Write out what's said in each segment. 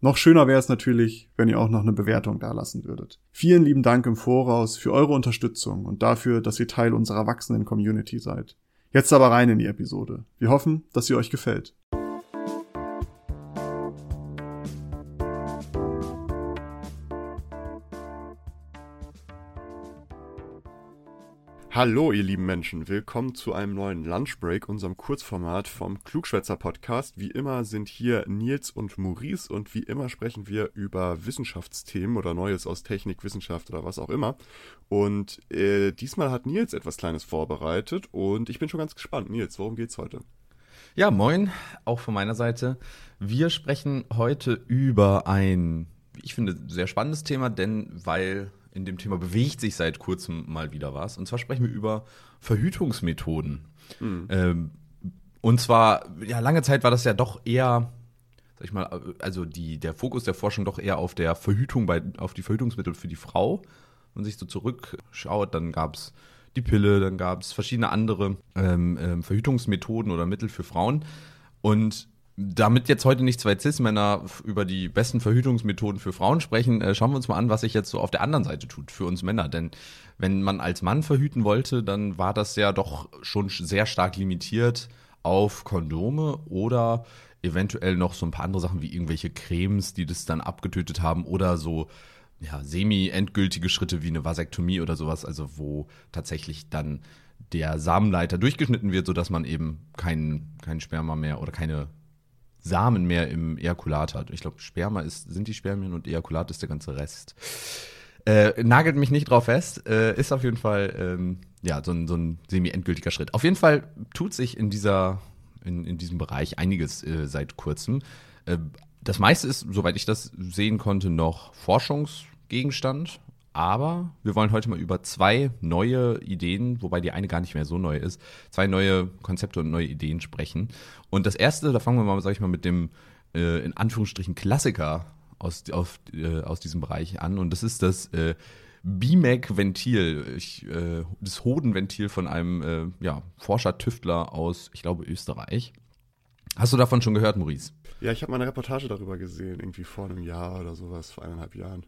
Noch schöner wäre es natürlich, wenn ihr auch noch eine Bewertung dalassen würdet. Vielen lieben Dank im Voraus für eure Unterstützung und dafür, dass ihr Teil unserer wachsenden Community seid. Jetzt aber rein in die Episode. Wir hoffen, dass sie euch gefällt. Hallo, ihr lieben Menschen. Willkommen zu einem neuen Lunchbreak, unserem Kurzformat vom Klugschwätzer Podcast. Wie immer sind hier Nils und Maurice und wie immer sprechen wir über Wissenschaftsthemen oder Neues aus Technik, Wissenschaft oder was auch immer. Und äh, diesmal hat Nils etwas Kleines vorbereitet und ich bin schon ganz gespannt. Nils, worum geht's heute? Ja, moin, auch von meiner Seite. Wir sprechen heute über ein, ich finde, sehr spannendes Thema, denn weil in dem Thema bewegt sich seit kurzem mal wieder was. Und zwar sprechen wir über Verhütungsmethoden. Mhm. Ähm, und zwar, ja, lange Zeit war das ja doch eher, sag ich mal, also die, der Fokus der Forschung doch eher auf der Verhütung, bei, auf die Verhütungsmittel für die Frau. Wenn man sich so zurückschaut, dann gab es die Pille, dann gab es verschiedene andere ähm, ähm, Verhütungsmethoden oder Mittel für Frauen. Und damit jetzt heute nicht zwei Cis-Männer über die besten Verhütungsmethoden für Frauen sprechen, äh, schauen wir uns mal an, was sich jetzt so auf der anderen Seite tut für uns Männer. Denn wenn man als Mann verhüten wollte, dann war das ja doch schon sehr stark limitiert auf Kondome oder eventuell noch so ein paar andere Sachen wie irgendwelche Cremes, die das dann abgetötet haben oder so ja, semi-endgültige Schritte wie eine Vasektomie oder sowas, also wo tatsächlich dann der Samenleiter durchgeschnitten wird, sodass man eben keinen kein Sperma mehr oder keine Samen mehr im Ejakulat hat. Ich glaube, Sperma ist, sind die Spermien und Ejakulat ist der ganze Rest. Äh, nagelt mich nicht drauf fest, äh, ist auf jeden Fall ähm, ja so ein, so ein semi-endgültiger Schritt. Auf jeden Fall tut sich in dieser in, in diesem Bereich einiges äh, seit kurzem. Äh, das meiste ist, soweit ich das sehen konnte, noch Forschungsgegenstand. Aber wir wollen heute mal über zwei neue Ideen, wobei die eine gar nicht mehr so neu ist, zwei neue Konzepte und neue Ideen sprechen. Und das erste, da fangen wir mal, sag ich mal, mit dem äh, in Anführungsstrichen Klassiker aus, auf, äh, aus diesem Bereich an. Und das ist das äh, BMAC-Ventil, äh, das Hodenventil von einem äh, ja, Forscher-Tüftler aus, ich glaube, Österreich. Hast du davon schon gehört, Maurice? Ja, ich habe mal eine Reportage darüber gesehen, irgendwie vor einem Jahr oder sowas, vor eineinhalb Jahren.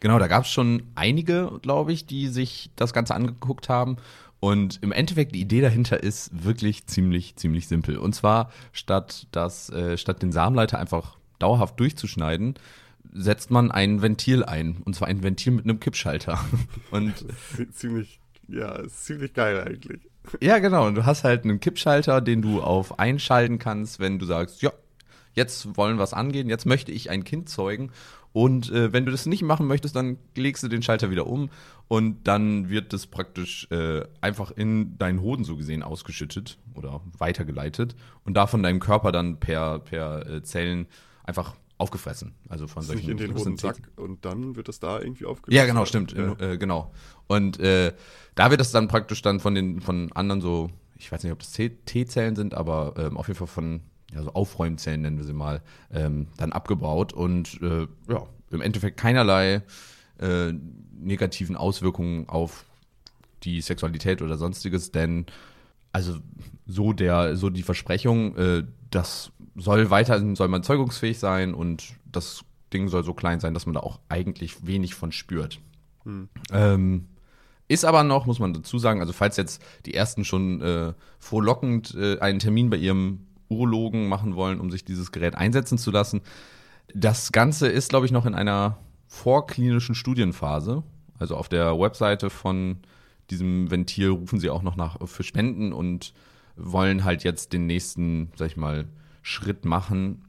Genau, da gab es schon einige, glaube ich, die sich das Ganze angeguckt haben. Und im Endeffekt die Idee dahinter ist wirklich ziemlich, ziemlich simpel. Und zwar statt das, äh, statt den Samenleiter einfach dauerhaft durchzuschneiden, setzt man ein Ventil ein. Und zwar ein Ventil mit einem Kippschalter. Und ziemlich, ja, ziemlich geil eigentlich. Ja, genau. Und du hast halt einen Kippschalter, den du auf einschalten kannst, wenn du sagst, ja, jetzt wollen wir es angehen, jetzt möchte ich ein Kind zeugen und äh, wenn du das nicht machen möchtest, dann legst du den Schalter wieder um und dann wird das praktisch äh, einfach in deinen Hoden so gesehen ausgeschüttet oder weitergeleitet und davon deinem Körper dann per, per äh, Zellen einfach aufgefressen. Also von solchen nicht in den Hodensack und dann wird das da irgendwie aufgelöst. Ja, genau, stimmt, ja. In, äh, genau. Und äh, da wird das dann praktisch dann von den von anderen so, ich weiß nicht, ob das T-Zellen sind, aber ähm, auf jeden Fall von ja, so Aufräumzellen nennen wir sie mal, ähm, dann abgebaut und äh, ja, im Endeffekt keinerlei äh, negativen Auswirkungen auf die Sexualität oder sonstiges, denn also so der, so die Versprechung, äh, das soll weiter, soll man zeugungsfähig sein und das Ding soll so klein sein, dass man da auch eigentlich wenig von spürt. Hm. Ähm, ist aber noch, muss man dazu sagen, also falls jetzt die ersten schon äh, frohlockend äh, einen Termin bei ihrem Urologen machen wollen, um sich dieses Gerät einsetzen zu lassen. Das Ganze ist, glaube ich, noch in einer vorklinischen Studienphase. Also auf der Webseite von diesem Ventil rufen sie auch noch nach für Spenden und wollen halt jetzt den nächsten, sag ich mal, Schritt machen,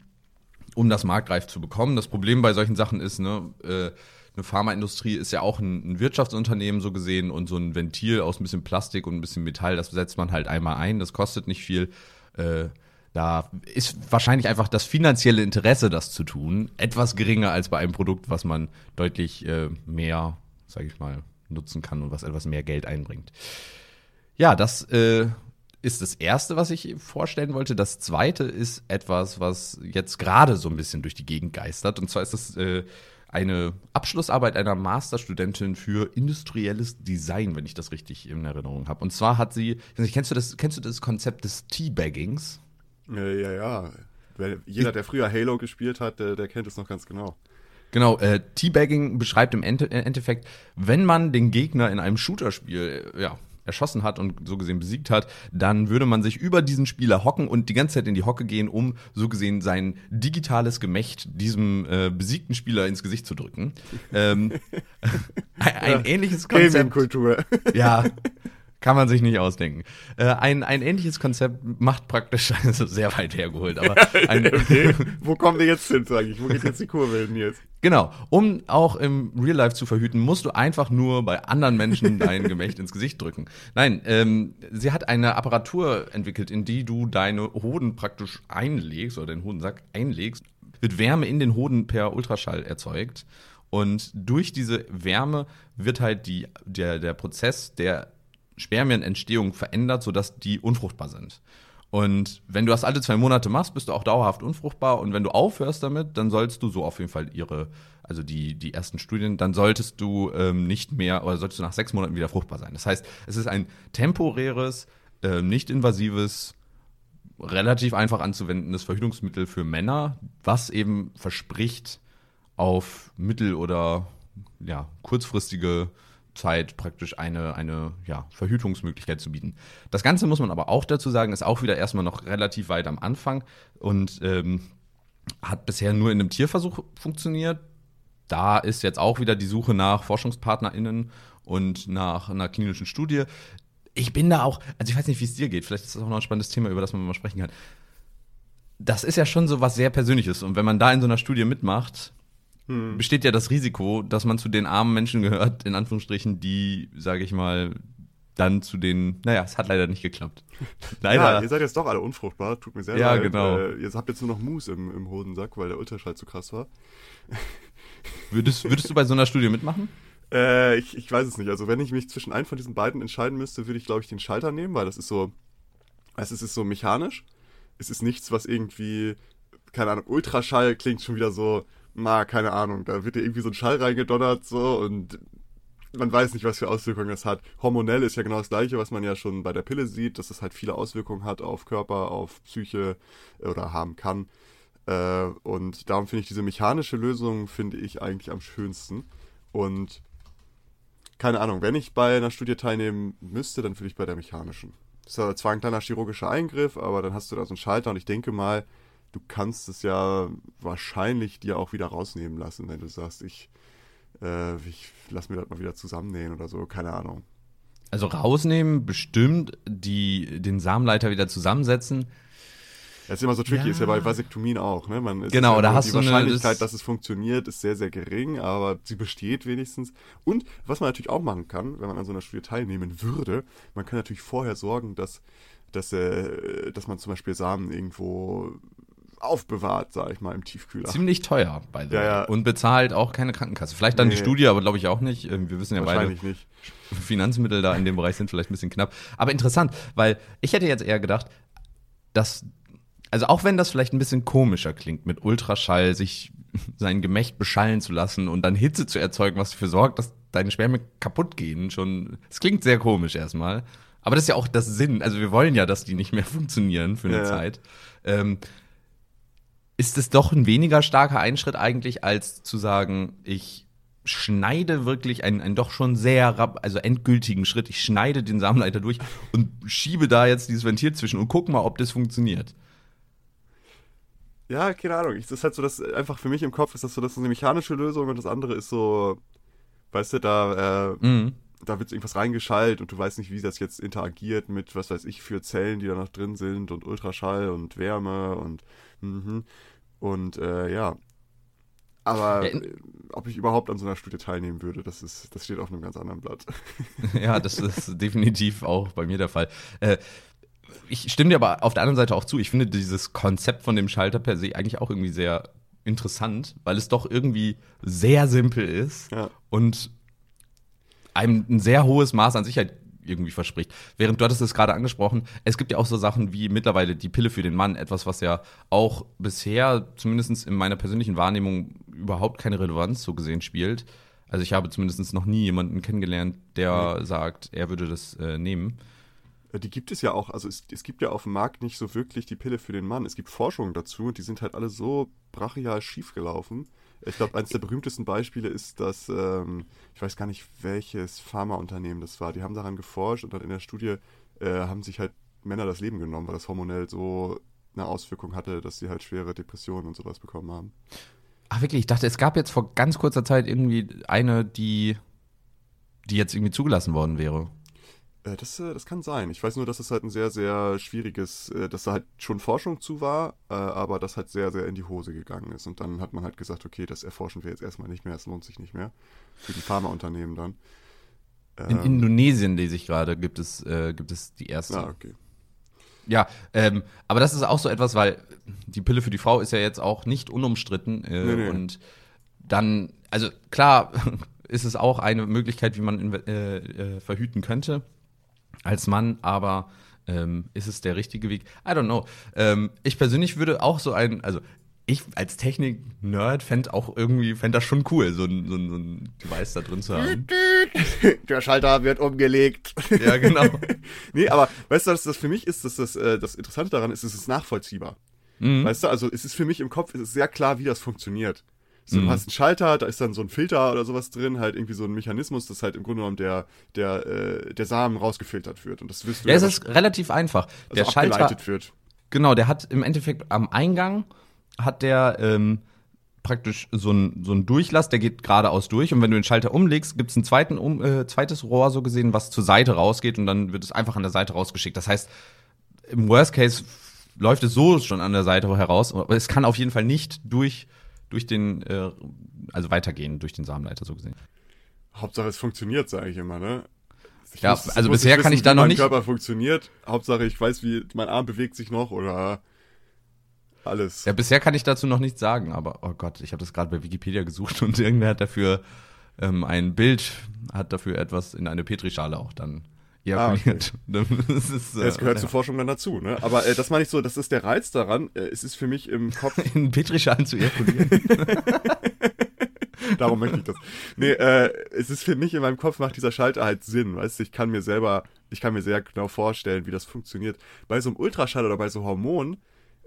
um das marktreif zu bekommen. Das Problem bei solchen Sachen ist, ne, äh, eine Pharmaindustrie ist ja auch ein, ein, Wirtschaftsunternehmen so gesehen und so ein Ventil aus ein bisschen Plastik und ein bisschen Metall, das setzt man halt einmal ein, das kostet nicht viel. Äh, da ist wahrscheinlich einfach das finanzielle Interesse, das zu tun, etwas geringer als bei einem Produkt, was man deutlich äh, mehr, sage ich mal, nutzen kann und was etwas mehr Geld einbringt. Ja, das äh, ist das erste, was ich vorstellen wollte. Das zweite ist etwas, was jetzt gerade so ein bisschen durch die Gegend geistert. Und zwar ist das äh, eine Abschlussarbeit einer Masterstudentin für industrielles Design, wenn ich das richtig in Erinnerung habe. Und zwar hat sie, nicht, kennst du das, kennst du das Konzept des Teabaggings? Äh, ja, ja. Jeder, der früher Halo gespielt hat, der, der kennt es noch ganz genau. Genau, äh, Teabagging beschreibt im Endeffekt, wenn man den Gegner in einem Shooter-Spiel ja, erschossen hat und so gesehen besiegt hat, dann würde man sich über diesen Spieler hocken und die ganze Zeit in die Hocke gehen, um so gesehen sein digitales Gemächt diesem äh, besiegten Spieler ins Gesicht zu drücken. ähm, ein, ein ja, ähnliches Konzept. Kultur. Ja, kann man sich nicht ausdenken. Äh, ein, ein ähnliches Konzept macht praktisch, also sehr weit hergeholt, aber ein, okay. Wo kommen wir jetzt hin, sage ich? Wo geht jetzt die Kurve hin jetzt? Genau. Um auch im Real Life zu verhüten, musst du einfach nur bei anderen Menschen dein Gemächt ins Gesicht drücken. Nein, ähm, sie hat eine Apparatur entwickelt, in die du deine Hoden praktisch einlegst oder den Hodensack einlegst, wird Wärme in den Hoden per Ultraschall erzeugt. Und durch diese Wärme wird halt die, der, der Prozess der Spermienentstehung verändert, sodass die unfruchtbar sind. Und wenn du das alle zwei Monate machst, bist du auch dauerhaft unfruchtbar. Und wenn du aufhörst damit, dann sollst du so auf jeden Fall ihre, also die, die ersten Studien, dann solltest du ähm, nicht mehr oder solltest du nach sechs Monaten wieder fruchtbar sein. Das heißt, es ist ein temporäres, äh, nicht invasives, relativ einfach anzuwendendes Verhütungsmittel für Männer, was eben verspricht, auf mittel- oder ja, kurzfristige Zeit praktisch eine, eine ja, Verhütungsmöglichkeit zu bieten. Das Ganze muss man aber auch dazu sagen, ist auch wieder erstmal noch relativ weit am Anfang und ähm, hat bisher nur in einem Tierversuch funktioniert. Da ist jetzt auch wieder die Suche nach ForschungspartnerInnen und nach einer klinischen Studie. Ich bin da auch, also ich weiß nicht, wie es dir geht, vielleicht ist das auch noch ein spannendes Thema, über das man mal sprechen kann. Das ist ja schon so was sehr Persönliches und wenn man da in so einer Studie mitmacht, hm. besteht ja das Risiko, dass man zu den armen Menschen gehört, in Anführungsstrichen, die, sage ich mal, dann zu den, naja, es hat leider nicht geklappt. Leider. Ja, ihr seid jetzt doch alle unfruchtbar, tut mir sehr ja, leid. Ja, genau. Äh, ihr habt jetzt nur noch Mus im, im Hodensack, weil der Ultraschall zu krass war. Würdest, würdest du bei so einer Studie mitmachen? Äh, ich, ich weiß es nicht. Also wenn ich mich zwischen einem von diesen beiden entscheiden müsste, würde ich, glaube ich, den Schalter nehmen, weil das ist so, also es ist so mechanisch. Es ist nichts, was irgendwie, keine Ahnung, Ultraschall klingt schon wieder so, na, keine Ahnung, da wird dir irgendwie so ein Schall reingedonnert so und man weiß nicht, was für Auswirkungen das hat. Hormonell ist ja genau das gleiche, was man ja schon bei der Pille sieht, dass es halt viele Auswirkungen hat auf Körper, auf Psyche oder haben kann. Äh, und darum finde ich diese mechanische Lösung, finde ich eigentlich am schönsten. Und keine Ahnung, wenn ich bei einer Studie teilnehmen müsste, dann würde ich bei der mechanischen. Das ist zwar ein kleiner chirurgischer Eingriff, aber dann hast du da so einen Schalter und ich denke mal, du kannst es ja wahrscheinlich dir auch wieder rausnehmen lassen, wenn du sagst, ich, äh, ich lass mir das mal wieder zusammennähen oder so, keine Ahnung. Also rausnehmen, bestimmt, die, den Samenleiter wieder zusammensetzen. Das ist immer so tricky, ja. ist ja bei Vasektomien auch, ne? Man, genau, ja da hast die du Wahrscheinlichkeit, eine, das dass es funktioniert, ist sehr, sehr gering, aber sie besteht wenigstens. Und was man natürlich auch machen kann, wenn man an so einer Studie teilnehmen würde, man kann natürlich vorher sorgen, dass, dass, äh, dass man zum Beispiel Samen irgendwo aufbewahrt, sag ich mal, im Tiefkühler. Ziemlich teuer, bei ja, ja. Und bezahlt auch keine Krankenkasse. Vielleicht dann nee. die Studie, aber glaube ich auch nicht. Ähm, wir wissen ja beide, nicht. Finanzmittel da in dem Bereich sind vielleicht ein bisschen knapp. Aber interessant, weil ich hätte jetzt eher gedacht, dass, also auch wenn das vielleicht ein bisschen komischer klingt, mit Ultraschall sich sein Gemächt beschallen zu lassen und dann Hitze zu erzeugen, was dafür sorgt, dass deine Spermien kaputt gehen, schon, es klingt sehr komisch erstmal. Aber das ist ja auch das Sinn. Also wir wollen ja, dass die nicht mehr funktionieren für eine ja. Zeit. Ähm, ist es doch ein weniger starker Einschritt eigentlich, als zu sagen, ich schneide wirklich einen, einen doch schon sehr, also endgültigen Schritt. Ich schneide den Samenleiter durch und schiebe da jetzt dieses Ventil zwischen und guck mal, ob das funktioniert. Ja, keine Ahnung. Das ist halt so, dass einfach für mich im Kopf ist das so, das ist eine mechanische Lösung und das andere ist so, weißt du, da, äh, mhm. da wird irgendwas reingeschallt und du weißt nicht, wie das jetzt interagiert mit, was weiß ich, für Zellen, die da noch drin sind und Ultraschall und Wärme und, mhm. Und äh, ja. Aber ja, ob ich überhaupt an so einer Studie teilnehmen würde, das, ist, das steht auf einem ganz anderen Blatt. ja, das ist definitiv auch bei mir der Fall. Äh, ich stimme dir aber auf der anderen Seite auch zu. Ich finde dieses Konzept von dem Schalter per se eigentlich auch irgendwie sehr interessant, weil es doch irgendwie sehr simpel ist ja. und einem ein sehr hohes Maß an Sicherheit irgendwie verspricht. Während du hattest es gerade angesprochen, es gibt ja auch so Sachen wie mittlerweile die Pille für den Mann, etwas, was ja auch bisher, zumindest in meiner persönlichen Wahrnehmung, überhaupt keine Relevanz so gesehen spielt. Also ich habe zumindest noch nie jemanden kennengelernt, der mhm. sagt, er würde das äh, nehmen. Äh, die gibt es ja auch, also es, es, gibt ja auf dem Markt nicht so wirklich die Pille für den Mann. Es gibt Forschungen dazu und die sind halt alle so brachial schiefgelaufen. Ich glaube, eines der berühmtesten Beispiele ist, dass, ähm, ich weiß gar nicht, welches Pharmaunternehmen das war. Die haben daran geforscht und dann in der Studie äh, haben sich halt Männer das Leben genommen, weil das hormonell so eine Auswirkung hatte, dass sie halt schwere Depressionen und sowas bekommen haben. Ach wirklich, ich dachte, es gab jetzt vor ganz kurzer Zeit irgendwie eine, die, die jetzt irgendwie zugelassen worden wäre. Äh, das, äh, das kann sein. Ich weiß nur, dass es halt ein sehr, sehr schwieriges, äh, dass da halt schon Forschung zu war, aber das halt sehr, sehr in die Hose gegangen ist. Und dann hat man halt gesagt, okay, das erforschen wir jetzt erstmal nicht mehr, es lohnt sich nicht mehr. Für die Pharmaunternehmen dann. In ähm, Indonesien lese ich gerade, gibt es, äh, gibt es die erste. Ah, okay. Ja, ähm, aber das ist auch so etwas, weil die Pille für die Frau ist ja jetzt auch nicht unumstritten. Äh, nee, nee. Und dann, also klar ist es auch eine Möglichkeit, wie man äh, äh, verhüten könnte als Mann, aber ähm, ist es der richtige Weg? I don't know. Ähm, ich persönlich würde auch so ein, also ich als Technik-Nerd fände auch irgendwie, fände das schon cool, so ein, so, ein, so ein Device da drin zu haben. Der Schalter wird umgelegt. Ja, genau. nee, aber weißt du, was das für mich ist, dass das, äh, das Interessante daran ist, es ist nachvollziehbar. Mhm. Weißt du, also es ist für mich im Kopf, es ist sehr klar, wie das funktioniert. So, mhm. Du hast einen Schalter, da ist dann so ein Filter oder sowas drin, halt irgendwie so ein Mechanismus, dass halt im Grunde genommen der, der, äh, der Samen rausgefiltert wird. Und das wirst du ja, es ist relativ einfach. Also der Schalter. Wird. Genau, der hat im Endeffekt am Eingang hat der ähm, praktisch so ein, so ein Durchlass, der geht geradeaus durch und wenn du den Schalter umlegst, gibt es ein zweiten, um, äh, zweites Rohr so gesehen, was zur Seite rausgeht und dann wird es einfach an der Seite rausgeschickt. Das heißt, im Worst Case läuft es so schon an der Seite heraus, aber es kann auf jeden Fall nicht durch durch den, äh, also weitergehen durch den Samenleiter so gesehen. Hauptsache es funktioniert, sage ich immer, ne? Ich ja, muss, also bisher wissen, kann ich da noch nicht. Mein Körper funktioniert. Hauptsache ich weiß, wie mein Arm bewegt sich noch oder alles. Ja, bisher kann ich dazu noch nichts sagen, aber oh Gott, ich habe das gerade bei Wikipedia gesucht und irgendwer hat dafür ähm, ein Bild, hat dafür etwas in eine Petrischale auch dann ejakuliert. Ah, okay. das, ist, äh, das gehört ja. zur Forschung dann dazu, ne? Aber äh, das meine ich so, das ist der Reiz daran. Äh, es ist für mich im Kopf. in Petrischalen zu ejakulieren. Darum möchte ich das. Nee, äh, es ist für mich in meinem Kopf macht dieser Schalter halt Sinn, weißt du, ich kann mir selber, ich kann mir sehr genau vorstellen, wie das funktioniert. Bei so einem Ultraschall oder bei so Hormonen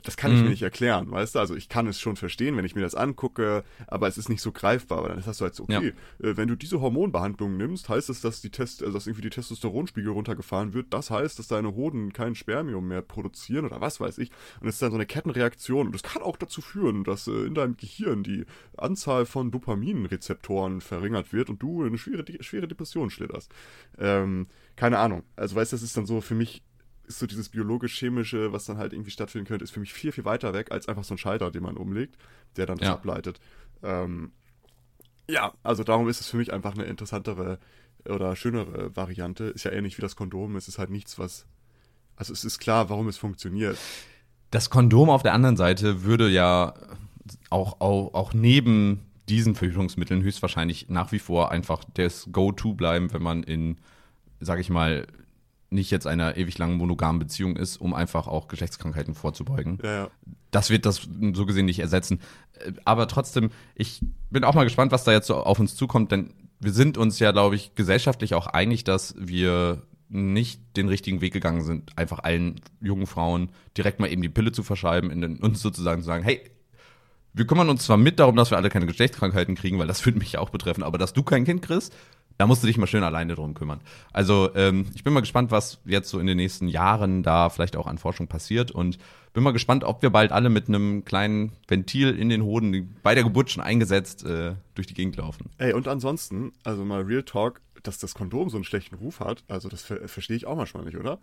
das kann ich mir mhm. nicht erklären, weißt du? Also ich kann es schon verstehen, wenn ich mir das angucke, aber es ist nicht so greifbar. Aber dann hast du halt so, okay, ja. äh, wenn du diese Hormonbehandlung nimmst, heißt es, dass die Test, also dass irgendwie die Testosteronspiegel runtergefahren wird. Das heißt, dass deine Hoden kein Spermium mehr produzieren oder was weiß ich. Und es ist dann so eine Kettenreaktion. Und das kann auch dazu führen, dass äh, in deinem Gehirn die Anzahl von Dopaminrezeptoren verringert wird und du in eine schwere, schwere Depression schlitterst. Ähm, keine Ahnung. Also weißt du, das ist dann so für mich ist so dieses biologisch-chemische, was dann halt irgendwie stattfinden könnte, ist für mich viel, viel weiter weg als einfach so ein Schalter, den man umlegt, der dann das ja. ableitet. Ähm, ja, also darum ist es für mich einfach eine interessantere oder schönere Variante. Ist ja ähnlich wie das Kondom. Es ist halt nichts, was. Also es ist klar, warum es funktioniert. Das Kondom auf der anderen Seite würde ja auch, auch, auch neben diesen Verhütungsmitteln höchstwahrscheinlich nach wie vor einfach das Go-To bleiben, wenn man in, sag ich mal, nicht jetzt einer ewig langen monogamen Beziehung ist, um einfach auch Geschlechtskrankheiten vorzubeugen. Ja, ja. Das wird das so gesehen nicht ersetzen. Äh, aber trotzdem, ich bin auch mal gespannt, was da jetzt so auf uns zukommt, denn wir sind uns ja, glaube ich, gesellschaftlich auch einig, dass wir nicht den richtigen Weg gegangen sind, einfach allen jungen Frauen direkt mal eben die Pille zu verschreiben, in den, uns sozusagen zu sagen, hey, wir kümmern uns zwar mit darum, dass wir alle keine Geschlechtskrankheiten kriegen, weil das würde mich ja auch betreffen, aber dass du kein Kind kriegst, da musst du dich mal schön alleine drum kümmern. Also ähm, ich bin mal gespannt, was jetzt so in den nächsten Jahren da vielleicht auch an Forschung passiert und bin mal gespannt, ob wir bald alle mit einem kleinen Ventil in den Hoden bei der Geburt schon eingesetzt äh, durch die Gegend laufen. Ey, und ansonsten, also mal Real Talk, dass das Kondom so einen schlechten Ruf hat, also das ver verstehe ich auch manchmal nicht, oder?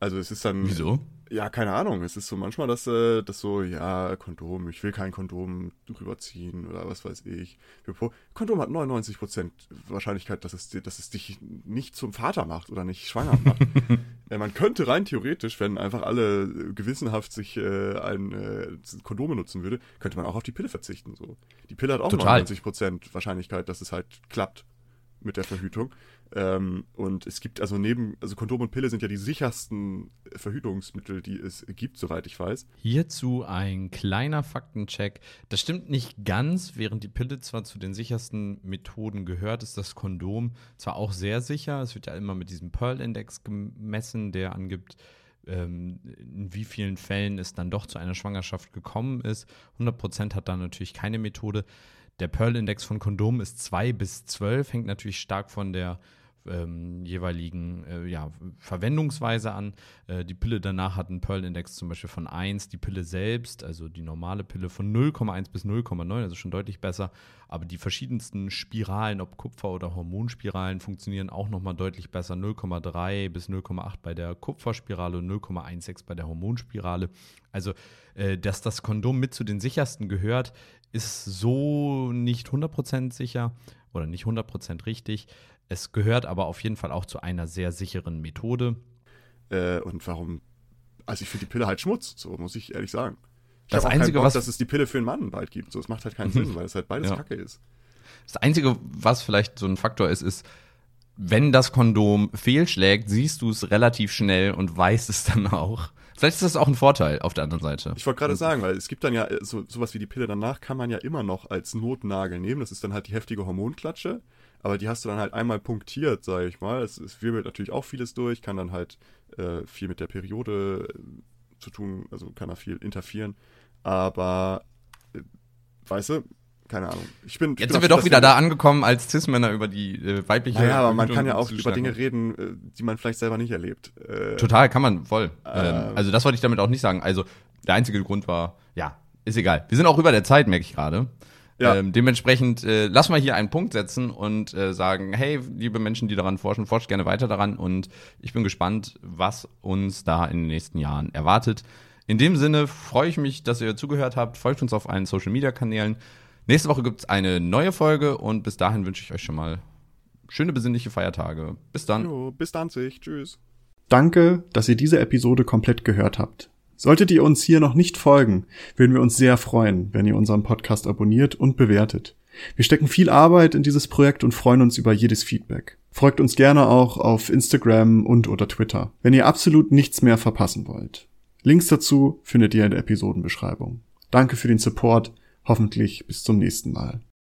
Also es ist dann. Wieso? Ja, keine Ahnung. Es ist so manchmal, dass äh, das so, ja, Kondom, ich will kein Kondom rüberziehen oder was weiß ich. Kondom hat 99% Wahrscheinlichkeit, dass es, dass es dich nicht zum Vater macht oder nicht schwanger macht. ja, man könnte rein theoretisch, wenn einfach alle gewissenhaft sich äh, ein äh, Kondome nutzen würde, könnte man auch auf die Pille verzichten. So. Die Pille hat auch Total. 99% Wahrscheinlichkeit, dass es halt klappt mit der Verhütung. Ähm, und es gibt also neben, also Kondom und Pille sind ja die sichersten Verhütungsmittel, die es gibt, soweit ich weiß. Hierzu ein kleiner Faktencheck. Das stimmt nicht ganz. Während die Pille zwar zu den sichersten Methoden gehört, ist das Kondom zwar auch sehr sicher. Es wird ja immer mit diesem Pearl-Index gemessen, der angibt, ähm, in wie vielen Fällen es dann doch zu einer Schwangerschaft gekommen ist. 100% hat da natürlich keine Methode. Der Pearl-Index von Kondomen ist 2 bis 12, hängt natürlich stark von der ähm, jeweiligen äh, ja, Verwendungsweise an. Äh, die Pille danach hat einen Pearl-Index zum Beispiel von 1, die Pille selbst, also die normale Pille von 0,1 bis 0,9, also schon deutlich besser. Aber die verschiedensten Spiralen, ob Kupfer- oder Hormonspiralen, funktionieren auch nochmal deutlich besser. 0,3 bis 0,8 bei der Kupferspirale und 0,16 bei der Hormonspirale. Also, äh, dass das Kondom mit zu den sichersten gehört, ist so nicht 100% sicher oder nicht 100% richtig. Es gehört aber auf jeden Fall auch zu einer sehr sicheren Methode. Äh, und warum? Also ich finde die Pille halt Schmutz, so muss ich ehrlich sagen. Ich das Einzige, Bock, was. dass es die Pille für einen Mann bald gibt. So, es macht halt keinen Sinn, weil es halt beides Ja. Kacke ist. Das Einzige, was vielleicht so ein Faktor ist, ist, wenn das Kondom fehlschlägt, siehst du es relativ schnell und weißt es dann auch. Vielleicht ist das auch ein Vorteil auf der anderen Seite. Ich wollte gerade sagen, weil es gibt dann ja äh, so sowas wie die Pille danach kann man ja immer noch als Notnagel nehmen. Das ist dann halt die heftige Hormonklatsche, aber die hast du dann halt einmal punktiert, sage ich mal. Es, es wirbelt natürlich auch vieles durch, kann dann halt äh, viel mit der Periode äh, zu tun, also kann da viel interferieren. Aber äh, weißt du, keine Ahnung. Ich bin ich Jetzt bin sind wir doch wieder da angekommen, als Cis-Männer über die äh, weibliche. Naja, aber man kann ja auch über. Dinge reden, äh, die man vielleicht selber nicht erlebt. Äh, Total, kann man voll. Äh, ähm, also das wollte ich damit auch nicht sagen. Also der einzige Grund war, ja, ist egal. Wir sind auch über der Zeit, merke ich gerade. Ja. Ähm, dementsprechend äh, lass mal hier einen Punkt setzen und äh, sagen, hey, liebe Menschen, die daran forschen, forscht gerne weiter daran und ich bin gespannt, was uns da in den nächsten Jahren erwartet. In dem Sinne freue ich mich, dass ihr zugehört habt. Folgt uns auf allen Social Media Kanälen. Nächste Woche gibt es eine neue Folge und bis dahin wünsche ich euch schon mal schöne besinnliche Feiertage. Bis dann. jo, bis dann, sich. Tschüss. Danke, dass ihr diese Episode komplett gehört habt. Solltet ihr uns hier noch nicht folgen, würden wir uns sehr freuen, wenn ihr unseren Podcast abonniert und bewertet. Wir stecken viel Arbeit in dieses Projekt und freuen uns über jedes Feedback. Folgt uns gerne auch auf Instagram und oder Twitter, wenn ihr absolut nichts mehr verpassen wollt. Links dazu findet ihr in der Episodenbeschreibung. Danke für den Support, hoffentlich bis zum nächsten Mal.